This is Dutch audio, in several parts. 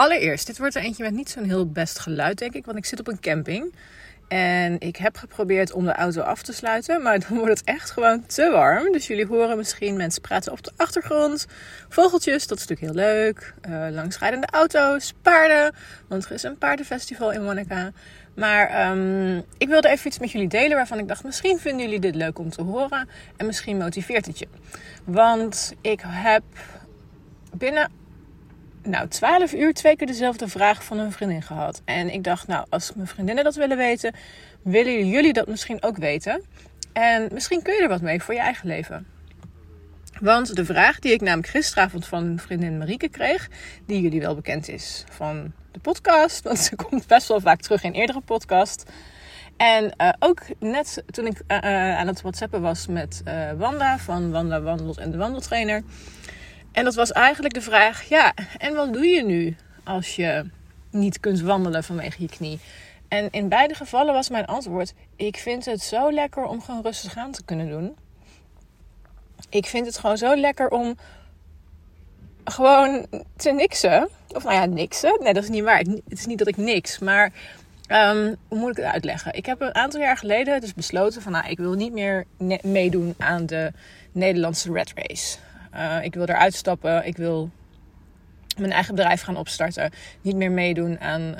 Allereerst, dit wordt er eentje met niet zo'n heel best geluid, denk ik. Want ik zit op een camping. En ik heb geprobeerd om de auto af te sluiten. Maar dan wordt het echt gewoon te warm. Dus jullie horen misschien mensen praten op de achtergrond. Vogeltjes, dat is natuurlijk heel leuk. Uh, langsrijdende auto's, paarden. Want er is een paardenfestival in Monaca. Maar um, ik wilde even iets met jullie delen waarvan ik dacht: misschien vinden jullie dit leuk om te horen. En misschien motiveert het je. Want ik heb binnen nou, 12 uur twee keer dezelfde vraag van een vriendin gehad. En ik dacht, nou, als mijn vriendinnen dat willen weten, willen jullie dat misschien ook weten. En misschien kun je er wat mee voor je eigen leven. Want de vraag die ik namelijk gisteravond van vriendin Marieke kreeg, die jullie wel bekend is van de podcast, want ze komt best wel vaak terug in eerdere podcast. En uh, ook net toen ik uh, aan het WhatsAppen was met Wanda van Wanda Wandelt en de Wandeltrainer en dat was eigenlijk de vraag: ja, en wat doe je nu als je niet kunt wandelen vanwege je knie? En in beide gevallen was mijn antwoord: ik vind het zo lekker om gewoon rustig aan te kunnen doen. Ik vind het gewoon zo lekker om gewoon te niksen. Of nou ja, niksen. Nee, dat is niet waar. Het is niet dat ik niks. Maar um, hoe moet ik het uitleggen? Ik heb een aantal jaar geleden dus besloten van... Nou, ik wil niet meer meedoen aan de Nederlandse Red Race. Uh, ik wil eruit stappen. Ik wil mijn eigen bedrijf gaan opstarten. Niet meer meedoen aan uh,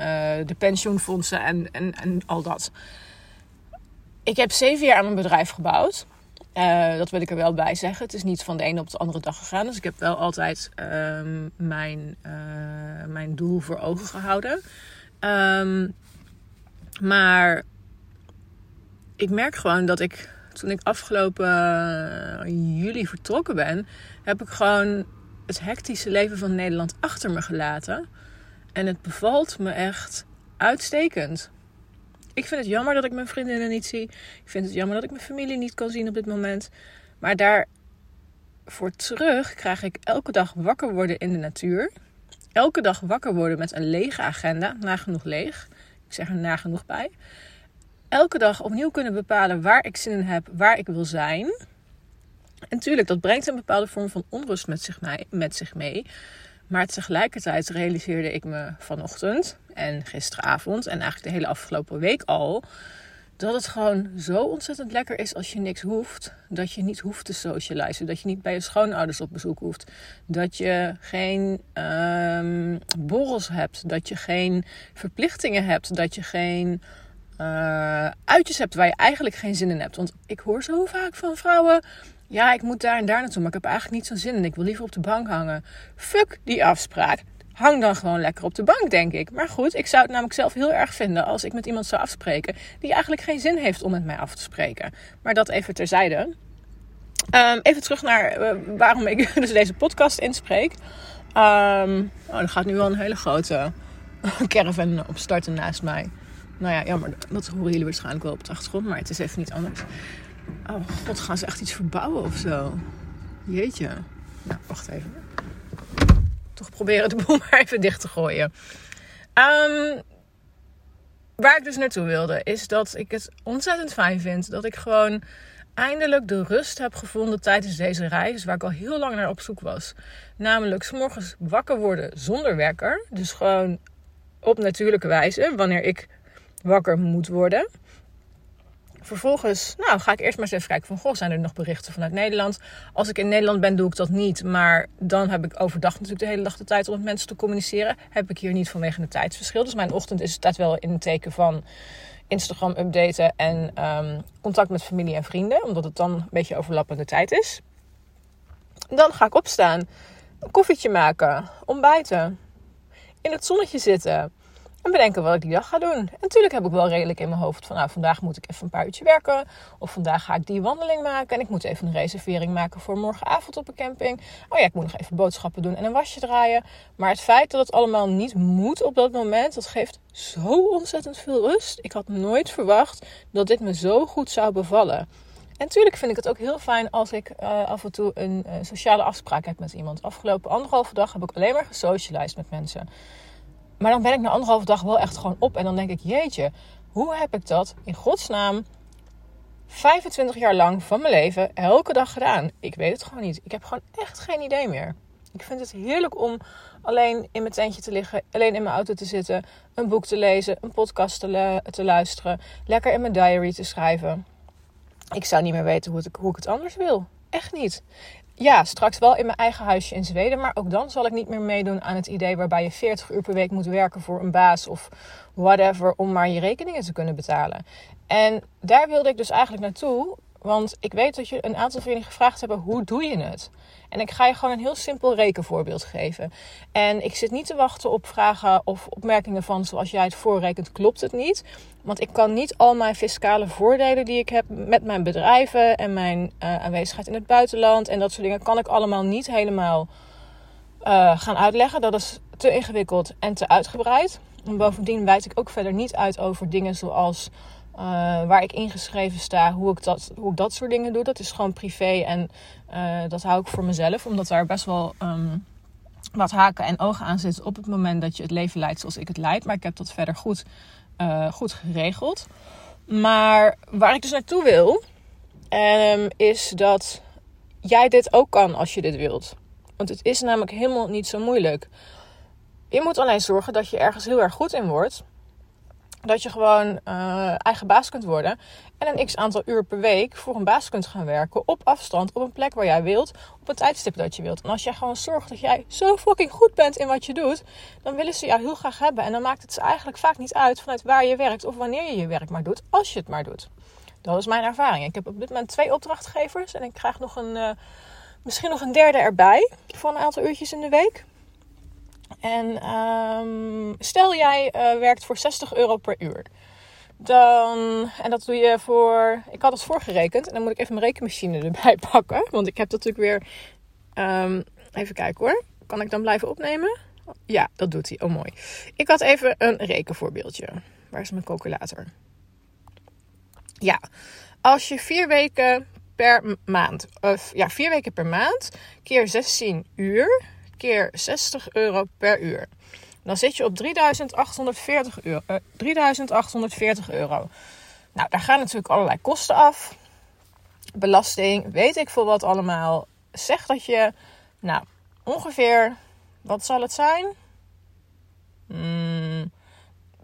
de pensioenfondsen en, en, en al dat. Ik heb zeven jaar aan mijn bedrijf gebouwd. Uh, dat wil ik er wel bij zeggen. Het is niet van de ene op de andere dag gegaan. Dus ik heb wel altijd uh, mijn, mijn doel voor ogen gehouden. Um, maar ik merk gewoon dat ik toen ik afgelopen juli vertrokken ben, heb ik gewoon het hectische leven van Nederland achter me gelaten. En het bevalt me echt uitstekend. Ik vind het jammer dat ik mijn vriendinnen niet zie. Ik vind het jammer dat ik mijn familie niet kan zien op dit moment. Maar daarvoor terug krijg ik elke dag wakker worden in de natuur. Elke dag wakker worden met een lege agenda, nagenoeg leeg. Ik zeg er nagenoeg bij. Elke dag opnieuw kunnen bepalen waar ik zin in heb, waar ik wil zijn. En tuurlijk, dat brengt een bepaalde vorm van onrust met zich, mee. Maar tegelijkertijd realiseerde ik me vanochtend en gisteravond en eigenlijk de hele afgelopen week al. Dat het gewoon zo ontzettend lekker is als je niks hoeft. Dat je niet hoeft te socializen. Dat je niet bij je schoonouders op bezoek hoeft. Dat je geen um, borrels hebt. Dat je geen verplichtingen hebt. Dat je geen uh, uitjes hebt waar je eigenlijk geen zin in hebt. Want ik hoor zo vaak van vrouwen ja, ik moet daar en daar naartoe, maar ik heb eigenlijk niet zo'n zin in. Ik wil liever op de bank hangen. Fuck die afspraak. Hang dan gewoon lekker op de bank, denk ik. Maar goed, ik zou het namelijk zelf heel erg vinden als ik met iemand zou afspreken die eigenlijk geen zin heeft om met mij af te spreken. Maar dat even terzijde. Um, even terug naar uh, waarom ik dus deze podcast inspreek. Um, oh, er gaat nu wel een hele grote caravan op starten naast mij. Nou ja, jammer. Dat horen jullie waarschijnlijk wel op de achtergrond, maar het is even niet anders. Oh god, gaan ze echt iets verbouwen of zo? Jeetje. Nou, wacht even. Toch proberen de boel maar even dicht te gooien. Um, waar ik dus naartoe wilde, is dat ik het ontzettend fijn vind dat ik gewoon eindelijk de rust heb gevonden tijdens deze reis, waar ik al heel lang naar op zoek was. Namelijk, s morgens wakker worden zonder wekker. Dus gewoon op natuurlijke wijze, wanneer ik wakker moet worden. Vervolgens nou, ga ik eerst maar eens even kijken van... Goh, zijn er nog berichten vanuit Nederland? Als ik in Nederland ben, doe ik dat niet. Maar dan heb ik overdag natuurlijk de hele dag de tijd om met mensen te communiceren. Heb ik hier niet vanwege het tijdsverschil. Dus mijn ochtend is het wel in het teken van Instagram updaten... en um, contact met familie en vrienden. Omdat het dan een beetje overlappende tijd is. Dan ga ik opstaan. Een koffietje maken. Ontbijten. In het zonnetje zitten en bedenken wat ik die dag ga doen. En natuurlijk heb ik wel redelijk in mijn hoofd van... nou, vandaag moet ik even een paar uurtjes werken. Of vandaag ga ik die wandeling maken. En ik moet even een reservering maken voor morgenavond op een camping. Oh ja, ik moet nog even boodschappen doen en een wasje draaien. Maar het feit dat het allemaal niet moet op dat moment... dat geeft zo ontzettend veel rust. Ik had nooit verwacht dat dit me zo goed zou bevallen. En natuurlijk vind ik het ook heel fijn als ik uh, af en toe een uh, sociale afspraak heb met iemand. Afgelopen anderhalve dag heb ik alleen maar gesocialized met mensen. Maar dan ben ik na anderhalve dag wel echt gewoon op. En dan denk ik, jeetje, hoe heb ik dat in godsnaam 25 jaar lang van mijn leven elke dag gedaan? Ik weet het gewoon niet. Ik heb gewoon echt geen idee meer. Ik vind het heerlijk om alleen in mijn tentje te liggen, alleen in mijn auto te zitten, een boek te lezen, een podcast te, te luisteren, lekker in mijn diary te schrijven. Ik zou niet meer weten hoe, het, hoe ik het anders wil. Echt niet. Ja, straks wel in mijn eigen huisje in Zweden. Maar ook dan zal ik niet meer meedoen aan het idee waarbij je 40 uur per week moet werken voor een baas of whatever. Om maar je rekeningen te kunnen betalen. En daar wilde ik dus eigenlijk naartoe. Want ik weet dat je een aantal van jullie gevraagd hebben: hoe doe je het? En ik ga je gewoon een heel simpel rekenvoorbeeld geven. En ik zit niet te wachten op vragen of opmerkingen van zoals jij het voorrekent, klopt het niet. Want ik kan niet al mijn fiscale voordelen die ik heb met mijn bedrijven en mijn uh, aanwezigheid in het buitenland en dat soort dingen, kan ik allemaal niet helemaal uh, gaan uitleggen. Dat is te ingewikkeld en te uitgebreid. En bovendien wijd ik ook verder niet uit over dingen zoals uh, waar ik ingeschreven sta, hoe ik, dat, hoe ik dat soort dingen doe. Dat is gewoon privé en uh, dat hou ik voor mezelf, omdat daar best wel um, wat haken en ogen aan zitten op het moment dat je het leven leidt zoals ik het leid. Maar ik heb dat verder goed, uh, goed geregeld. Maar waar ik dus naartoe wil, um, is dat jij dit ook kan als je dit wilt. Want het is namelijk helemaal niet zo moeilijk. Je moet alleen zorgen dat je ergens heel erg goed in wordt dat je gewoon uh, eigen baas kunt worden. En een x aantal uur per week voor een baas kunt gaan werken. Op afstand, op een plek waar jij wilt. Op een tijdstip dat je wilt. En als jij gewoon zorgt dat jij zo fucking goed bent in wat je doet. Dan willen ze jou heel graag hebben. En dan maakt het ze eigenlijk vaak niet uit vanuit waar je werkt. Of wanneer je je werk maar doet. Als je het maar doet. Dat is mijn ervaring. Ik heb op dit moment twee opdrachtgevers. En ik krijg nog een, uh, misschien nog een derde erbij. Voor een aantal uurtjes in de week. En um, stel jij uh, werkt voor 60 euro per uur. Dan, en dat doe je voor. Ik had het voorgerekend. En dan moet ik even mijn rekenmachine erbij pakken. Want ik heb natuurlijk weer. Um, even kijken hoor. Kan ik dan blijven opnemen? Ja, dat doet hij. Oh, mooi. Ik had even een rekenvoorbeeldje. Waar is mijn calculator? Ja, als je vier weken per maand, of ja, vier weken per maand, keer 16 uur, keer 60 euro per uur. Dan zit je op 3840 euro. Uh, 3840 euro. Nou, daar gaan natuurlijk allerlei kosten af. Belasting, weet ik veel wat allemaal. Zeg dat je, nou, ongeveer, wat zal het zijn? Hmm,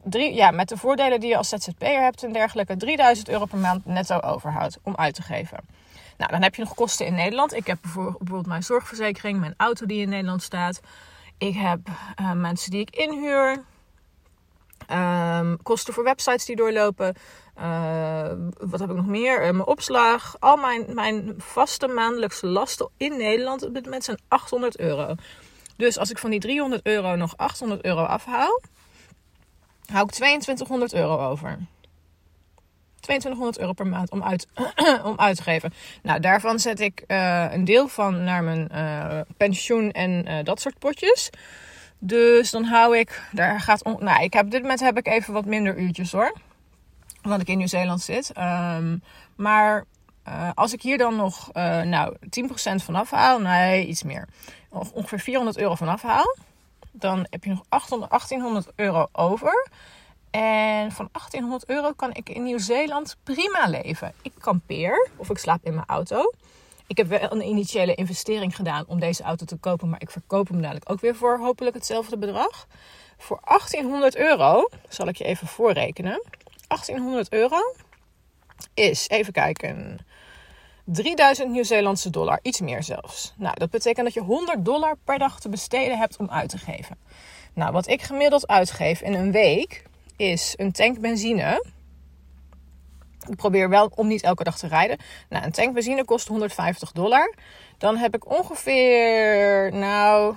drie, ja, met de voordelen die je als ZZP'er hebt en dergelijke, 3000 euro per maand netto overhoudt om uit te geven. Nou, dan heb je nog kosten in Nederland. Ik heb bijvoorbeeld mijn zorgverzekering, mijn auto die in Nederland staat. Ik heb uh, mensen die ik inhuur. Um, kosten voor websites die doorlopen. Uh, wat heb ik nog meer? Uh, mijn opslag. Al mijn, mijn vaste maandelijkse lasten in Nederland op dit zijn 800 euro. Dus als ik van die 300 euro nog 800 euro afhaal, hou ik 2200 euro over. 2200 euro per maand om uit, om uit te geven. Nou, daarvan zet ik uh, een deel van naar mijn uh, pensioen en uh, dat soort potjes. Dus dan hou ik, daar gaat, nou, ik heb, dit moment heb ik even wat minder uurtjes hoor. Want ik in Nieuw-Zeeland zit. Um, maar als ik hier dan nog, nou, 10% van afhaal, nee, iets meer. Ongeveer 400 euro van afhaal. Dan heb je nog 800, 1800 euro over. En van 1800 euro kan ik in Nieuw-Zeeland prima leven. Ik kampeer of ik slaap in mijn auto. Ik heb wel een initiële investering gedaan om deze auto te kopen, maar ik verkoop hem dadelijk ook weer voor hopelijk hetzelfde bedrag. Voor 1800 euro, zal ik je even voorrekenen. 1800 euro is, even kijken, 3000 Nieuw-Zeelandse dollar, iets meer zelfs. Nou, dat betekent dat je 100 dollar per dag te besteden hebt om uit te geven. Nou, wat ik gemiddeld uitgeef in een week is een tank benzine. Ik probeer wel om niet elke dag te rijden. Nou, een tank benzine kost 150 dollar. Dan heb ik ongeveer, nou,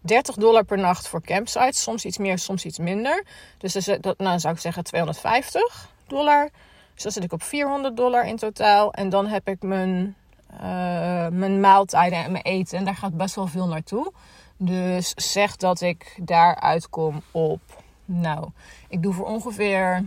30 dollar per nacht voor campsites. Soms iets meer, soms iets minder. Dus dat, nou, zou ik zeggen 250 dollar. Dus dan zit ik op 400 dollar in totaal. En dan heb ik mijn, uh, mijn maaltijden en mijn eten. En daar gaat best wel veel naartoe. Dus zeg dat ik daar uitkom op nou, ik doe voor ongeveer,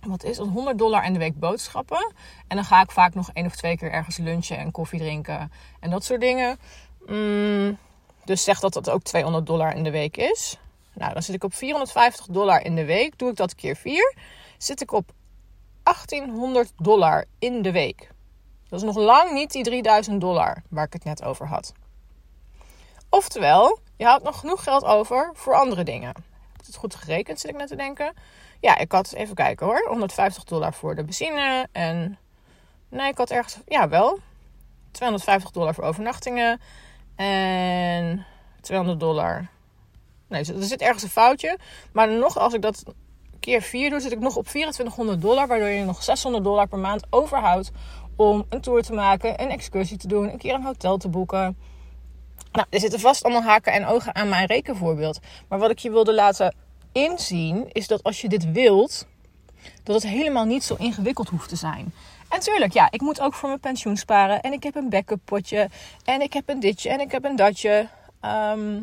wat is het, 100 dollar in de week boodschappen. En dan ga ik vaak nog één of twee keer ergens lunchen en koffie drinken en dat soort dingen. Mm, dus zeg dat dat ook 200 dollar in de week is. Nou, dan zit ik op 450 dollar in de week. Doe ik dat keer 4, zit ik op 1800 dollar in de week. Dat is nog lang niet die 3000 dollar waar ik het net over had. Oftewel, je houdt nog genoeg geld over voor andere dingen. Het goed gerekend, zit ik net te denken. Ja, ik had, even kijken hoor, 150 dollar voor de benzine. En nee, ik had ergens, ja wel, 250 dollar voor overnachtingen. En 200 dollar. Nee, er zit ergens een foutje. Maar nog, als ik dat keer 4 doe, zit ik nog op 2400 dollar. Waardoor je nog 600 dollar per maand overhoudt om een tour te maken, een excursie te doen, een keer een hotel te boeken. Nou, er zitten vast allemaal haken en ogen aan mijn rekenvoorbeeld. Maar wat ik je wilde laten inzien, is dat als je dit wilt, dat het helemaal niet zo ingewikkeld hoeft te zijn. En tuurlijk, ja, ik moet ook voor mijn pensioen sparen. En ik heb een backup potje. En ik heb een ditje en ik heb een datje. Ehm,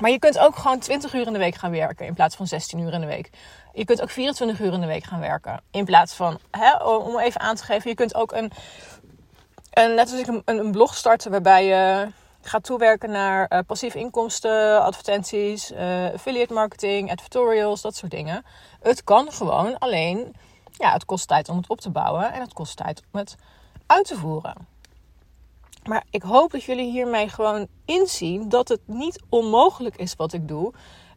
maar je kunt ook gewoon 20 uur in de week gaan werken in plaats van 16 uur in de week. Je kunt ook 24 uur in de week gaan werken. In plaats van, hè, om even aan te geven, je kunt ook een, een net als ik een, een blog starten waarbij je gaat toewerken naar uh, passief inkomsten, advertenties, uh, affiliate marketing, advertorials, dat soort dingen. Het kan gewoon, alleen ja, het kost tijd om het op te bouwen en het kost tijd om het uit te voeren. Maar ik hoop dat jullie hiermee gewoon inzien dat het niet onmogelijk is wat ik doe.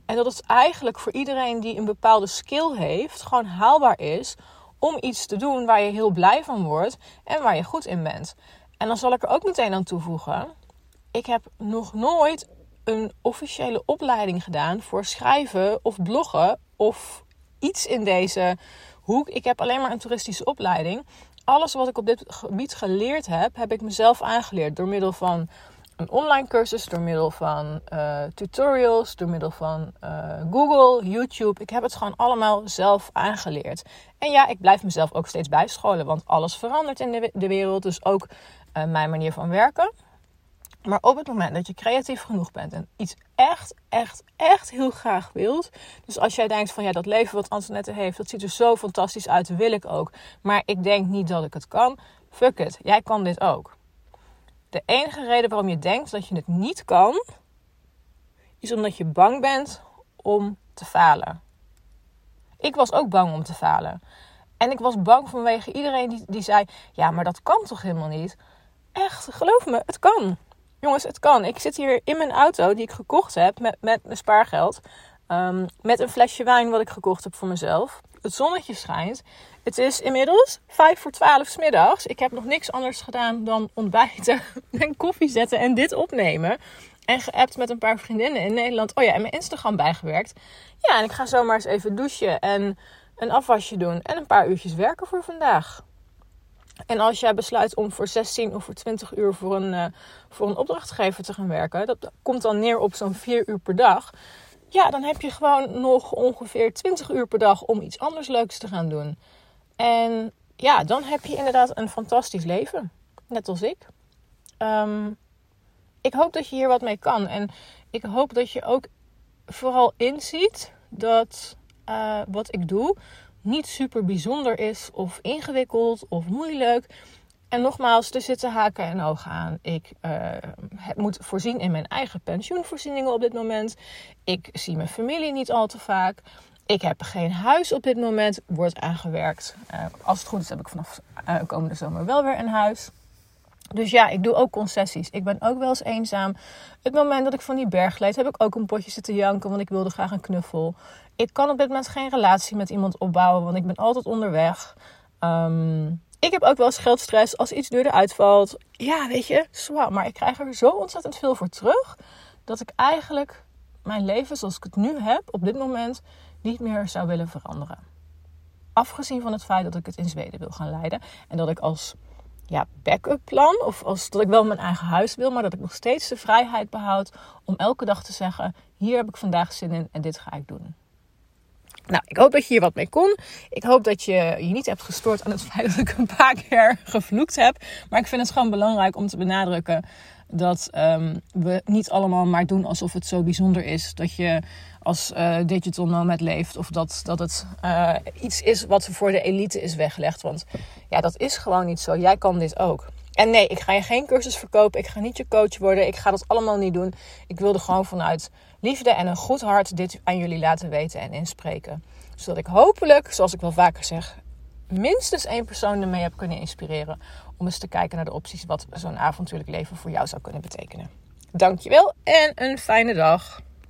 En dat het eigenlijk voor iedereen die een bepaalde skill heeft, gewoon haalbaar is om iets te doen waar je heel blij van wordt en waar je goed in bent. En dan zal ik er ook meteen aan toevoegen: ik heb nog nooit een officiële opleiding gedaan voor schrijven of bloggen of iets in deze hoek. Ik heb alleen maar een toeristische opleiding. Alles wat ik op dit gebied geleerd heb, heb ik mezelf aangeleerd door middel van een online cursus, door middel van uh, tutorials, door middel van uh, Google, YouTube. Ik heb het gewoon allemaal zelf aangeleerd. En ja, ik blijf mezelf ook steeds bijscholen, want alles verandert in de, wereld. Dus ook uh, mijn manier van werken. Maar op het moment dat je creatief genoeg bent en iets echt, echt, echt heel graag wilt. Dus als jij denkt van ja, dat leven wat Antoinette heeft, dat ziet er zo fantastisch uit, wil ik ook. Maar ik denk niet dat ik het kan. Fuck it, jij kan dit ook. De enige reden waarom je denkt dat je het niet kan, is omdat je bang bent om te falen. Ik was ook bang om te falen. En ik was bang vanwege iedereen die, die zei: Ja, maar dat kan toch helemaal niet? Echt, geloof me, het kan. Jongens, het kan. Ik zit hier in mijn auto die ik gekocht heb met, met mijn spaargeld. Um, met een flesje wijn wat ik gekocht heb voor mezelf. Het zonnetje schijnt. Het is inmiddels 5 voor 12 s middags. Ik heb nog niks anders gedaan dan ontbijten en koffie zetten en dit opnemen. En geappt met een paar vriendinnen in Nederland. Oh ja, en mijn Instagram bijgewerkt. Ja, en ik ga zomaar eens even douchen en een afwasje doen. En een paar uurtjes werken voor vandaag. En als jij besluit om voor 16 of voor 20 uur voor een, uh, voor een opdrachtgever te gaan werken, dat komt dan neer op zo'n 4 uur per dag. Ja, dan heb je gewoon nog ongeveer 20 uur per dag om iets anders leuks te gaan doen. En ja, dan heb je inderdaad een fantastisch leven. Net als ik. Um, ik hoop dat je hier wat mee kan. En ik hoop dat je ook vooral inziet dat uh, wat ik doe niet super bijzonder is of ingewikkeld of moeilijk. En nogmaals, er zitten haken en ogen aan. Ik uh, moet voorzien in mijn eigen pensioenvoorzieningen op dit moment. Ik zie mijn familie niet al te vaak. Ik heb geen huis op dit moment. Wordt aangewerkt. Uh, als het goed is, heb ik vanaf uh, komende zomer wel weer een huis. Dus ja, ik doe ook concessies. Ik ben ook wel eens eenzaam. Het moment dat ik van die berg leed, heb ik ook een potje zitten janken, want ik wilde graag een knuffel. Ik kan op dit moment geen relatie met iemand opbouwen, want ik ben altijd onderweg. Um, ik heb ook wel eens geldstress als iets duurder uitvalt. Ja, weet je, zwaar. Maar ik krijg er zo ontzettend veel voor terug, dat ik eigenlijk mijn leven zoals ik het nu heb, op dit moment, niet meer zou willen veranderen. Afgezien van het feit dat ik het in Zweden wil gaan leiden en dat ik als ja, backup plan. Of als dat ik wel mijn eigen huis wil, maar dat ik nog steeds de vrijheid behoud om elke dag te zeggen: hier heb ik vandaag zin in en dit ga ik doen. Nou, ik hoop dat je hier wat mee kon. Ik hoop dat je je niet hebt gestoord aan het feit dat ik een paar keer gevloekt heb. Maar ik vind het gewoon belangrijk om te benadrukken dat um, we niet allemaal maar doen alsof het zo bijzonder is dat je als uh, digital nomad leeft. Of dat, dat het uh, iets is wat voor de elite is weggelegd. Want ja, dat is gewoon niet zo. Jij kan dit ook. En nee, ik ga je geen cursus verkopen. Ik ga niet je coach worden. Ik ga dat allemaal niet doen. Ik wilde gewoon vanuit liefde en een goed hart dit aan jullie laten weten en inspreken. Zodat ik hopelijk, zoals ik wel vaker zeg, minstens één persoon ermee heb kunnen inspireren. Om eens te kijken naar de opties wat zo'n avontuurlijk leven voor jou zou kunnen betekenen. Dankjewel en een fijne dag.